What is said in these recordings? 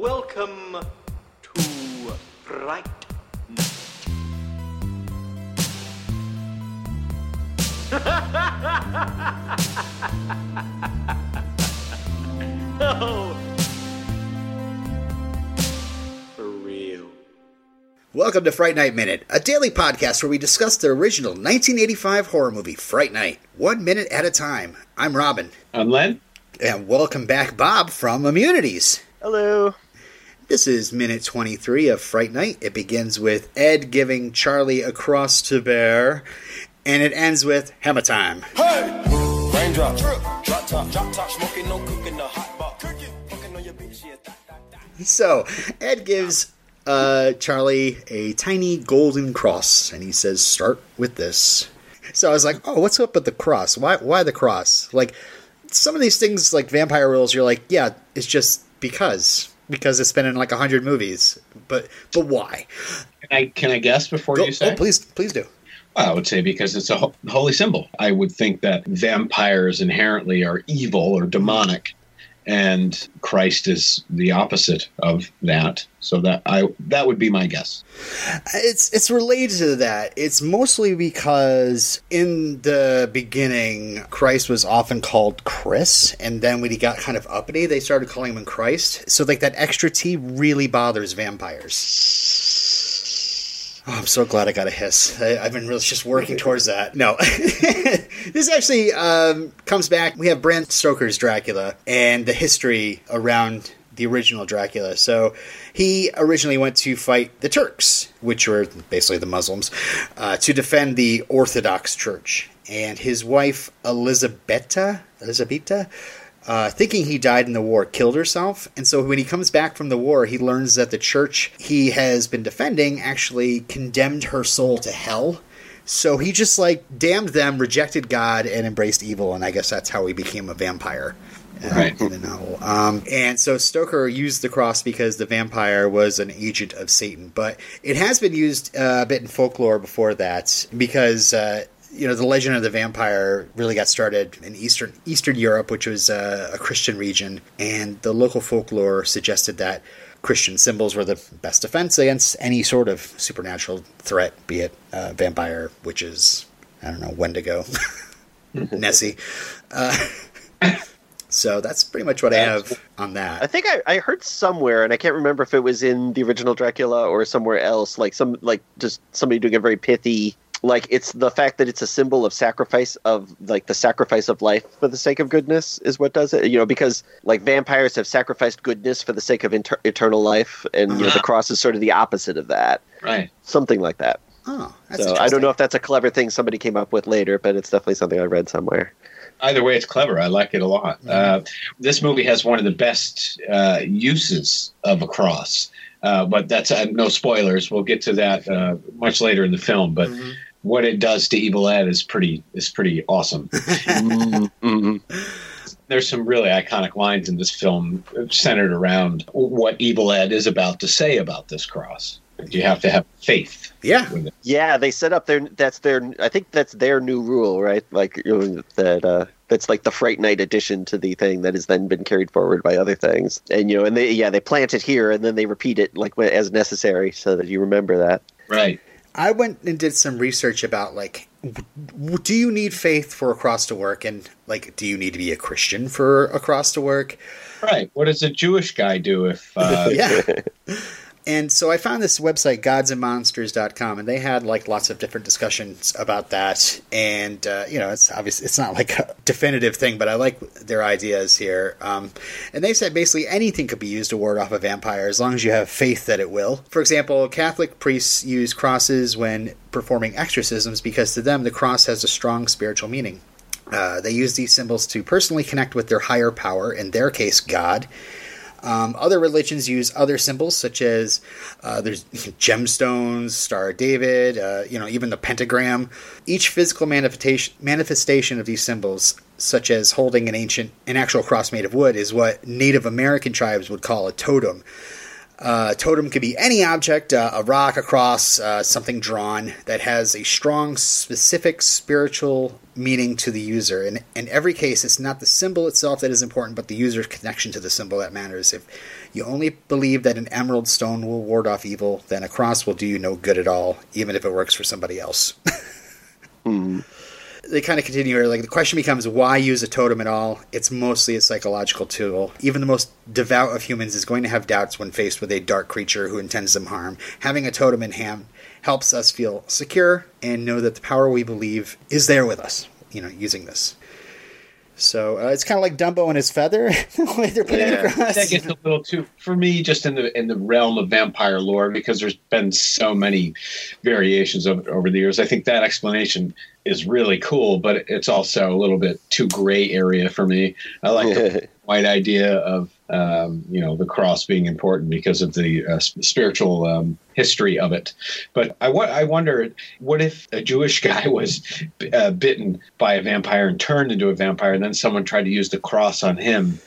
Welcome to Fright Night. oh. For real. Welcome to Fright Night Minute, a daily podcast where we discuss the original 1985 horror movie Fright Night, one minute at a time. I'm Robin. I'm Len. And welcome back, Bob, from Immunities. Hello. This is minute 23 of Fright Night. It begins with Ed giving Charlie a cross to bear, and it ends with Hammer Time. Hey! Raindrop, drop top, drop top, smoking, no cooking, the hot. Cooking, on your bitch, yeah. So, Ed gives uh, Charlie a tiny golden cross, and he says, "Start with this." So I was like, "Oh, what's up with the cross? Why? Why the cross?" Like some of these things, like vampire rules, you're like, "Yeah, it's just because because it's been in like a hundred movies." But but why? Can I can I guess before Go, you oh, say? oh, please, please do. I would say because it's a holy symbol. I would think that vampires inherently are evil or demonic, and Christ is the opposite of that. So that I that would be my guess. It's it's related to that. It's mostly because in the beginning, Christ was often called Chris, and then when he got kind of uppity, they started calling him Christ. So like that extra T really bothers vampires. Oh, I'm so glad I got a hiss. I, I've been really just working towards that. No, this actually um, comes back. We have Bram Stoker's Dracula and the history around the original Dracula. So he originally went to fight the Turks, which were basically the Muslims, uh, to defend the Orthodox Church. And his wife Elisabetta, Elisabetta, uh, thinking he died in the war, killed herself. And so when he comes back from the war, he learns that the church he has been defending actually condemned her soul to hell. So he just like damned them, rejected God, and embraced evil. And I guess that's how he became a vampire uh, Right. in the novel. Um, and so Stoker used the cross because the vampire was an agent of Satan. But it has been used uh, a bit in folklore before that because. Uh, you know the legend of the vampire really got started in eastern Eastern Europe, which was uh, a Christian region, and the local folklore suggested that Christian symbols were the best defense against any sort of supernatural threat, be it uh, vampire, witches, I don't know, Wendigo, Nessie. Uh, so that's pretty much what I have on that. I think I, I heard somewhere, and I can't remember if it was in the original Dracula or somewhere else, like some like just somebody doing a very pithy like it's the fact that it's a symbol of sacrifice of like the sacrifice of life for the sake of goodness is what does it you know because like vampires have sacrificed goodness for the sake of inter- eternal life and you know the cross is sort of the opposite of that Right. something like that Oh, that's so i don't know if that's a clever thing somebody came up with later but it's definitely something i read somewhere Either way, it's clever. I like it a lot. Uh, this movie has one of the best uh, uses of a cross, uh, but that's uh, no spoilers. We'll get to that uh, much later in the film. But what it does to Evil Ed is pretty is pretty awesome. mm-hmm. There's some really iconic lines in this film centered around what Evil Ed is about to say about this cross. You have to have faith Yeah. Yeah, they set up their. That's their. I think that's their new rule, right? Like that. Uh, that's like the Fright Night addition to the thing that has then been carried forward by other things. And you know, and they yeah they plant it here and then they repeat it like as necessary so that you remember that. Right. I went and did some research about like, do you need faith for a cross to work, and like, do you need to be a Christian for a cross to work? Right. What does a Jewish guy do if uh, yeah. And so I found this website, godsandmonsters.com, and they had like lots of different discussions about that. And, uh, you know, it's obviously, it's not like a definitive thing, but I like their ideas here. Um, and they said basically anything could be used to ward off a vampire as long as you have faith that it will. For example, Catholic priests use crosses when performing exorcisms because to them the cross has a strong spiritual meaning. Uh, they use these symbols to personally connect with their higher power, in their case, God. Um, other religions use other symbols, such as uh, there's gemstones, Star of David, uh, you know, even the pentagram. Each physical manifestation manifestation of these symbols, such as holding an ancient, an actual cross made of wood, is what Native American tribes would call a totem. Uh, totem could be any object, uh, a rock, a cross, uh, something drawn that has a strong, specific spiritual meaning to the user. And in every case, it's not the symbol itself that is important, but the user's connection to the symbol that matters. If you only believe that an emerald stone will ward off evil, then a cross will do you no good at all, even if it works for somebody else. they kind of continue here. Like the question becomes, why use a totem at all? It's mostly a psychological tool. Even the most devout of humans is going to have doubts when faced with a dark creature who intends them harm. Having a totem in hand helps us feel secure and know that the power we believe is there with us. You know, using this. So uh, it's kind of like Dumbo and his feather. the way they're putting Yeah, across. that gets a little too for me, just in the in the realm of vampire lore, because there's been so many variations of it over the years. I think that explanation is really cool, but it's also a little bit too gray area for me. I like the white idea of um, you know the cross being important because of the uh, spiritual um, history of it. But I, wonder, what if a Jewish guy was uh, bitten by a vampire and turned into a vampire, and then someone tried to use the cross on him?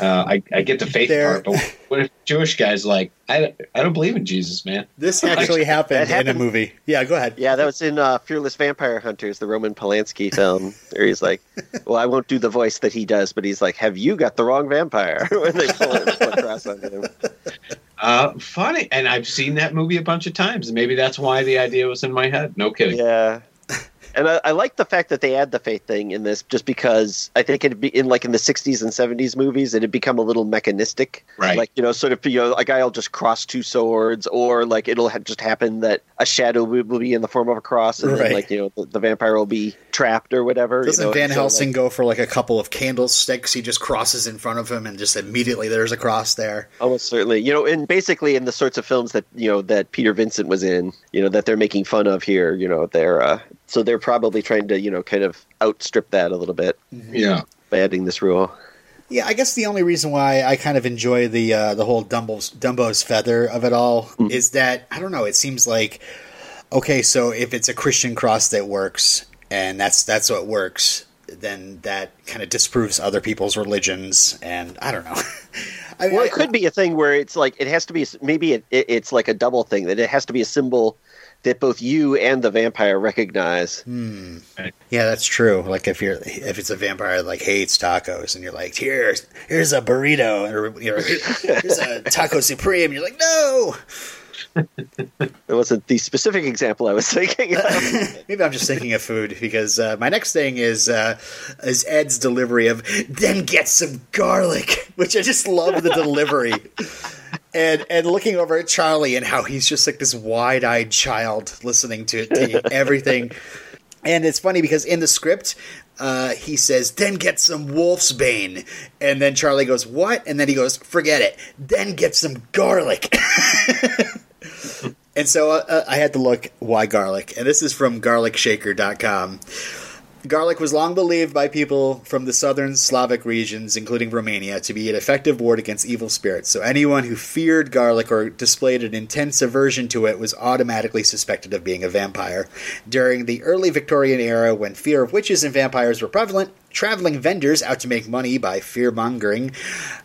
Uh, I, I get the faith There- part, but what if Jewish guys like I, don't- I don't believe in Jesus, man? This actually happened, happened- in a movie. Yeah, go ahead. Yeah, that was in uh, Fearless Vampire Hunters, the Roman Polanski film. Where he's like, "Well, I won't do the voice that he does," but he's like, "Have you got the wrong vampire?" when they pull it across on him. Uh, funny, and I've seen that movie a bunch of times, maybe that's why the idea was in my head. No kidding. Yeah. And I, I like the fact that they add the faith thing in this, just because I think it'd be in like in the '60s and '70s movies, it'd become a little mechanistic, Right. Like you know, sort of you know, a guy will just cross two swords, or like it'll ha- just happen that a shadow will be in the form of a cross, and Right. then like you know, the, the vampire will be trapped or whatever. Doesn't know, Van so, Helsing like, go for like a couple of candlesticks? He just crosses in front of him, and just immediately there's a cross there. Almost certainly, you know, and basically in the sorts of films that you know that Peter Vincent was in, you know, that they're making fun of here, you know, they're uh, so they're probably trying to you know kind of outstrip that a little bit Yeah. by adding this rule. Yeah, I guess the only reason why I kind of enjoy the uh, the whole Dumbo's Dumbo's feather of it all is that I don't know. It seems like okay, so if it's a Christian cross that works, and that's that's what works, then that kind of disproves other people's religions, and I don't know. I mean, Well, I- it could be a thing where it's like it has to be maybe it, it, it's like a double thing that it has to be a symbol that both you and the vampire recognize. Hmm. Yeah, that's true. Like if you're if it's a vampire that like hates tacos and you're like, here's here's a burrito or you know, here's a taco supreme, you're like, no. It wasn't the specific example I was thinking. of. Maybe I'm just thinking of food because uh, my next thing is uh, is Ed's delivery of then get some garlic, which I just love the delivery. And and looking over at Charlie and how he's just like this wide eyed child listening to, to everything. And it's funny because in the script, uh, he says, "Then get some wolf's bane," and then Charlie goes, "What?" And then he goes, "Forget it. Then get some garlic." And so uh, I had to look why garlic, and this is from GarlicShaker.com. Garlic was long believed by people from the southern Slavic regions, including Romania, to be an effective ward against evil spirits. So anyone who feared garlic or displayed an intense aversion to it was automatically suspected of being a vampire. During the early Victorian era, when fear of witches and vampires were prevalent, traveling vendors out to make money by fear mongering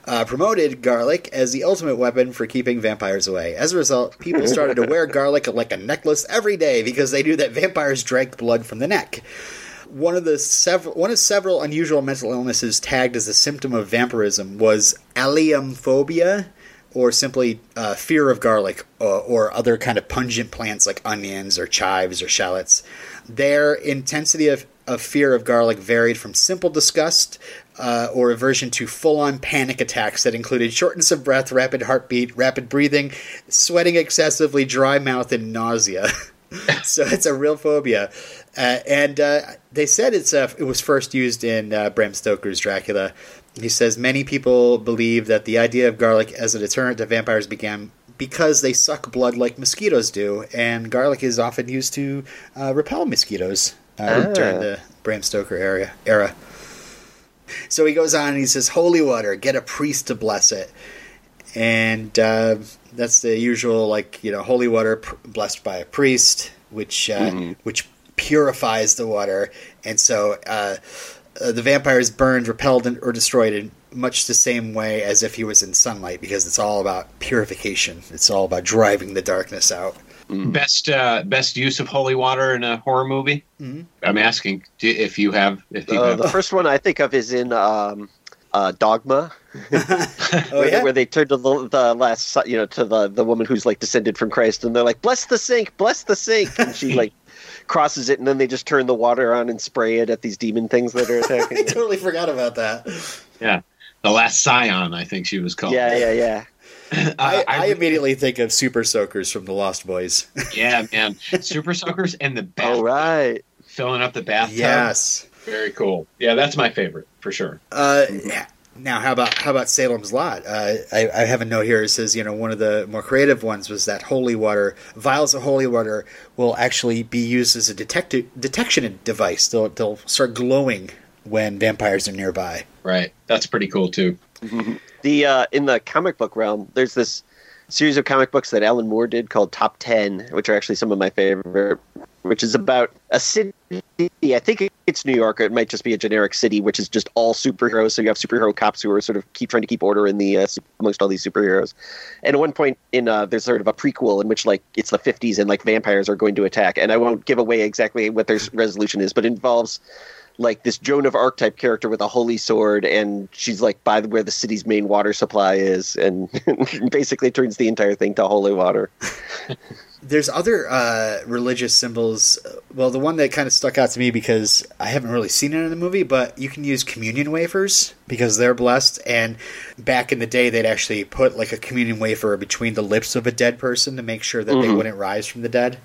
uh, promoted garlic as the ultimate weapon for keeping vampires away. As a result, people started to wear garlic like a necklace every day because they knew that vampires drank blood from the neck one of the several one of several unusual mental illnesses tagged as a symptom of vampirism was alliumphobia, or simply uh, fear of garlic or, or other kind of pungent plants like onions or chives or shallots. Their intensity of, of fear of garlic varied from simple disgust uh, or aversion to full-on panic attacks that included shortness of breath, rapid heartbeat, rapid breathing, sweating excessively, dry mouth, and nausea. so it's a real phobia. Uh, and uh, they said it's uh, it was first used in uh, Bram Stoker's Dracula. He says many people believe that the idea of garlic as a deterrent to vampires began because they suck blood like mosquitoes do, and garlic is often used to uh, repel mosquitoes uh, Ah. during the Bram Stoker era. Era. So he goes on and he says, "Holy water, get a priest to bless it." and uh, that's the usual like you know holy water pr- blessed by a priest which uh, which purifies the water and so uh, uh, the vampire is burned repelled and, or destroyed in much the same way as if he was in sunlight because it's all about purification. It's all about driving the darkness out. Best uh, best use of holy water in a horror movie? Mhm. I'm asking if you have. If you Uh, have. the first one I think of is in um, uh, Dogma, Oh where, yeah. they, where they turn to the, the last, you know, to the the woman who's like descended from Christ, and they're like, "Bless the sink, bless the sink," and she like crosses it, and then they just turn the water on and spray it at these demon things that are attacking. I it. totally forgot about that. yeah, the last Scion, I think she was called. yeah, yeah, yeah. Uh, I, I I- immediately think of Super Soakers from the Lost Boys. yeah, man. Super soakers and the bath, All right. filling up the bathtub. yes. very cool. Yeah, that's my favorite for sure. Uh, now, how about how about Salem's Lot? Uh, I, I have a note here. It says, you know, one of the more creative ones was that holy water vials of holy water will actually be used as a detect- detection device. They'll they'll start glowing when vampires are nearby. Right, that's pretty cool too. The uh, in the comic book realm, there's this series of comic books that Alan Moore did called Top Ten, which are actually some of my favorite. Which is about a city. I think it's New York. Or it might just be a generic city, which is just all superheroes. So you have superhero cops who are sort of keep trying to keep order in the uh, amongst all these superheroes. And at one point in uh, there's sort of a prequel in which like it's the 50s and like vampires are going to attack. And I won't give away exactly what their resolution is, but it involves like this Joan of Arc type character with a holy sword, and she's like by where the city's main water supply is, and basically turns the entire thing to holy water. There's other uh, religious symbols. Well, the one that kind of stuck out to me because I haven't really seen it in the movie, but you can use communion wafers because they're blessed. And back in the day, they'd actually put like a communion wafer between the lips of a dead person to make sure that they Mhm. wouldn't rise from the dead.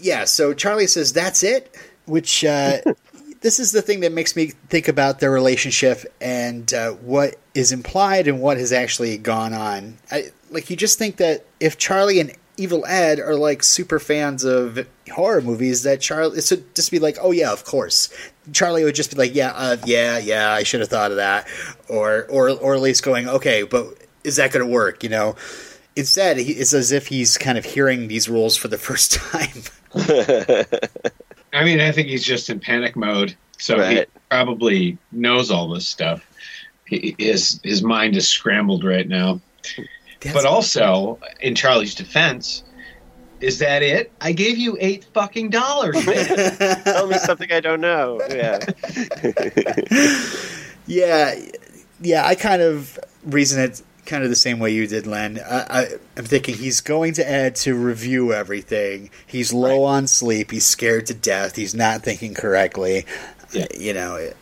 Yeah, so Charlie says, That's it, which. Uh, This is the thing that makes me think about their relationship and uh, what is implied and what has actually gone on. I, like, you just think that if Charlie and Evil Ed are like super fans of horror movies, that Charlie it would just be like, oh yeah, of course. Charlie would just be like, yeah, uh, yeah, yeah, I should have thought of that, or or or at least going, okay, but is that going to work? You know. Instead, it's as if he's kind of hearing these rules for the first time. I mean, I think he's just in panic mode, so he probably knows all this stuff. He, his his mind is scrambled right now. But also, in Charlie's defense, is that it? I gave you eight fucking dollars. Tell me something I don't know. Yeah. Yeah, yeah. I kind of reason it kind of the same way you did, Len. I, I, I'm thinking he's going to Ed to review everything. He's low on sleep. He's scared to death. He's not thinking correctly. Yeah. Uh, you know, it-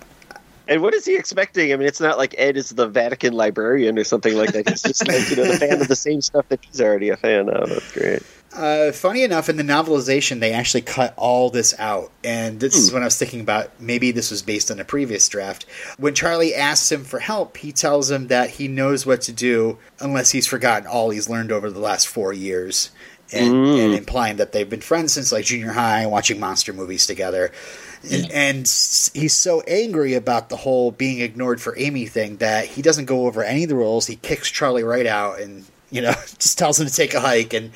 And what is he expecting? I mean, it's not like Ed is the Vatican librarian or something like that. He's just like, you know, the fan of the same stuff that he's already a fan of. That's great. Uh, funny enough, in the novelization, they actually cut all this out. And this is when I was thinking about maybe this was based on a previous draft. When Charlie asks him for help, he tells him that he knows what to do unless he's forgotten all he's learned over the last four years. And, Mm. and implying that they've been friends since like junior high, watching monster movies together. And, and he's so angry about the whole being ignored for Amy thing that he doesn't go over any of the rules. He kicks Charlie right out and you know just tells him to take a hike and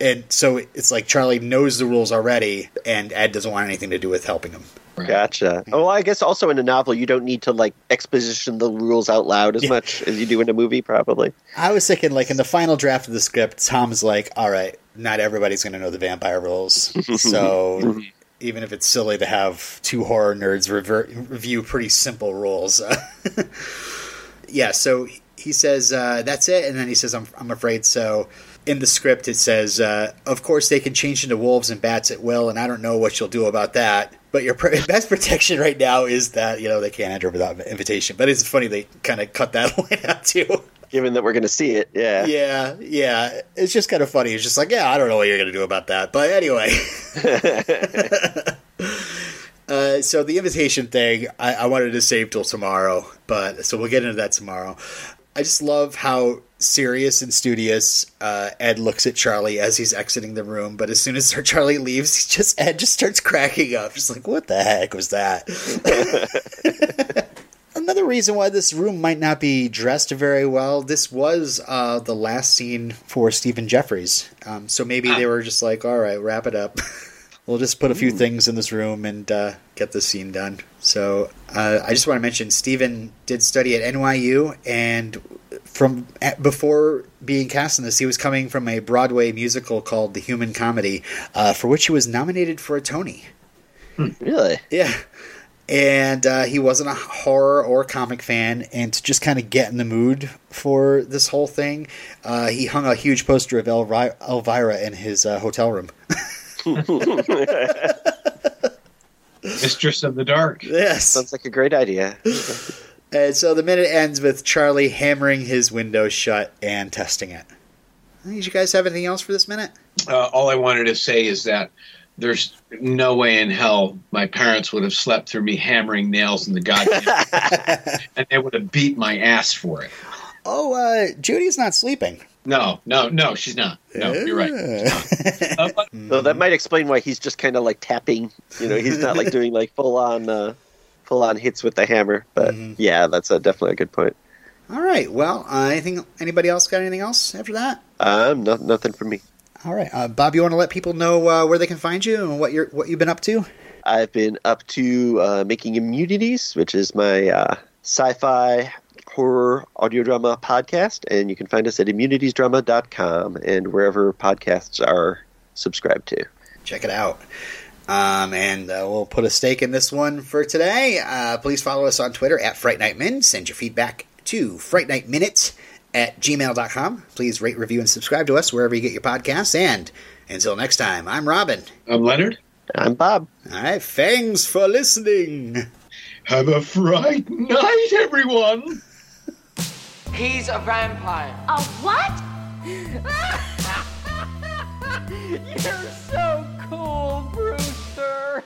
and so it's like Charlie knows the rules already and Ed doesn't want anything to do with helping him. Gotcha. Oh, well, I guess also in a novel, you don't need to like exposition the rules out loud as Yeah. much as you do in a movie, probably. I was thinking like in the final draft of the script, Tom's like, "All right, not everybody's going to know the vampire rules, so." Even if it's silly to have two horror nerds revert, review pretty simple rules, yeah. So he says uh, that's it, and then he says, "I'm, I'm afraid so." In the script, it says, uh, "Of course, they can change into wolves and bats at will, and I don't know what you'll do about that. But your pr- best protection right now is that you know they can't enter without invitation." But it's funny they kind of cut that line out too. Given that we're going to see it, yeah. Yeah, yeah. It's just kind of funny. It's just like, yeah, I don't know what you're going to do about that. But anyway. uh, so the invitation thing, I, I wanted to save till tomorrow. But so we'll get into that tomorrow. I just love how serious and studious uh, Ed looks at Charlie as he's exiting the room. But as soon as Charlie leaves, he just Ed just starts cracking up. Just like, what the heck was that? Another reason why this room might not be dressed very well, this was uh, the last scene for Stephen Geoffreys. Um, so maybe they were just like, all right, wrap it up. We'll just put a few things in this room and uh, get the scene done. So uh, I just want to mention Stephen did study at NYU, and from at, before being cast in this, he was coming from a Broadway musical called The Human Comedy, uh, for which he was nominated for a Tony. Really? Yeah. And uh, he wasn't a horror or comic fan, and to just kind of get in the mood for this whole thing, uh, he hung a huge poster of Elvi- Elvira in his uh, hotel room. Mistress of the Dark. yes. Sounds like a great idea. And so the minute ends with Charlie hammering his window shut and testing it. Did you guys have anything else for this minute? Uh, all I wanted to say is that there's no way in hell my parents would have slept through me hammering nails in the goddamn, and they would have beat my ass for it. Oh, uh, Judy's not sleeping. No, no, no, she's not. No, you're right. She's not. Uh, So that might explain why he's just kind of like tapping. You know, he's not like doing like full on, uh, full on hits with the hammer. But yeah, that's a, definitely a good point. All right. Well, uh, anything? Anybody else got anything else after that? Um, no, nothing for me. All right, uh, Bob. You want to let people know uh, where they can find you and what you're what you've been up to? I've been up to uh, making immunities, which is my uh, sci-fi horror audio drama podcast, and you can find us at immunitiesdrama.com and wherever podcasts are subscribed to. Check it out. Um, and uh, we'll put a stake in this one for today. Uh, please follow us on Twitter at Fright Night Min. Send your feedback to Fright Night Minutes at gmail.com. Please rate, review, and subscribe to us wherever you get your podcasts. And until next time, I'm Robin. I'm Leonard. I'm Bob. All right, thanks for listening. Have a fright night, everyone. He's a vampire. A what? You're so cool, Brewster.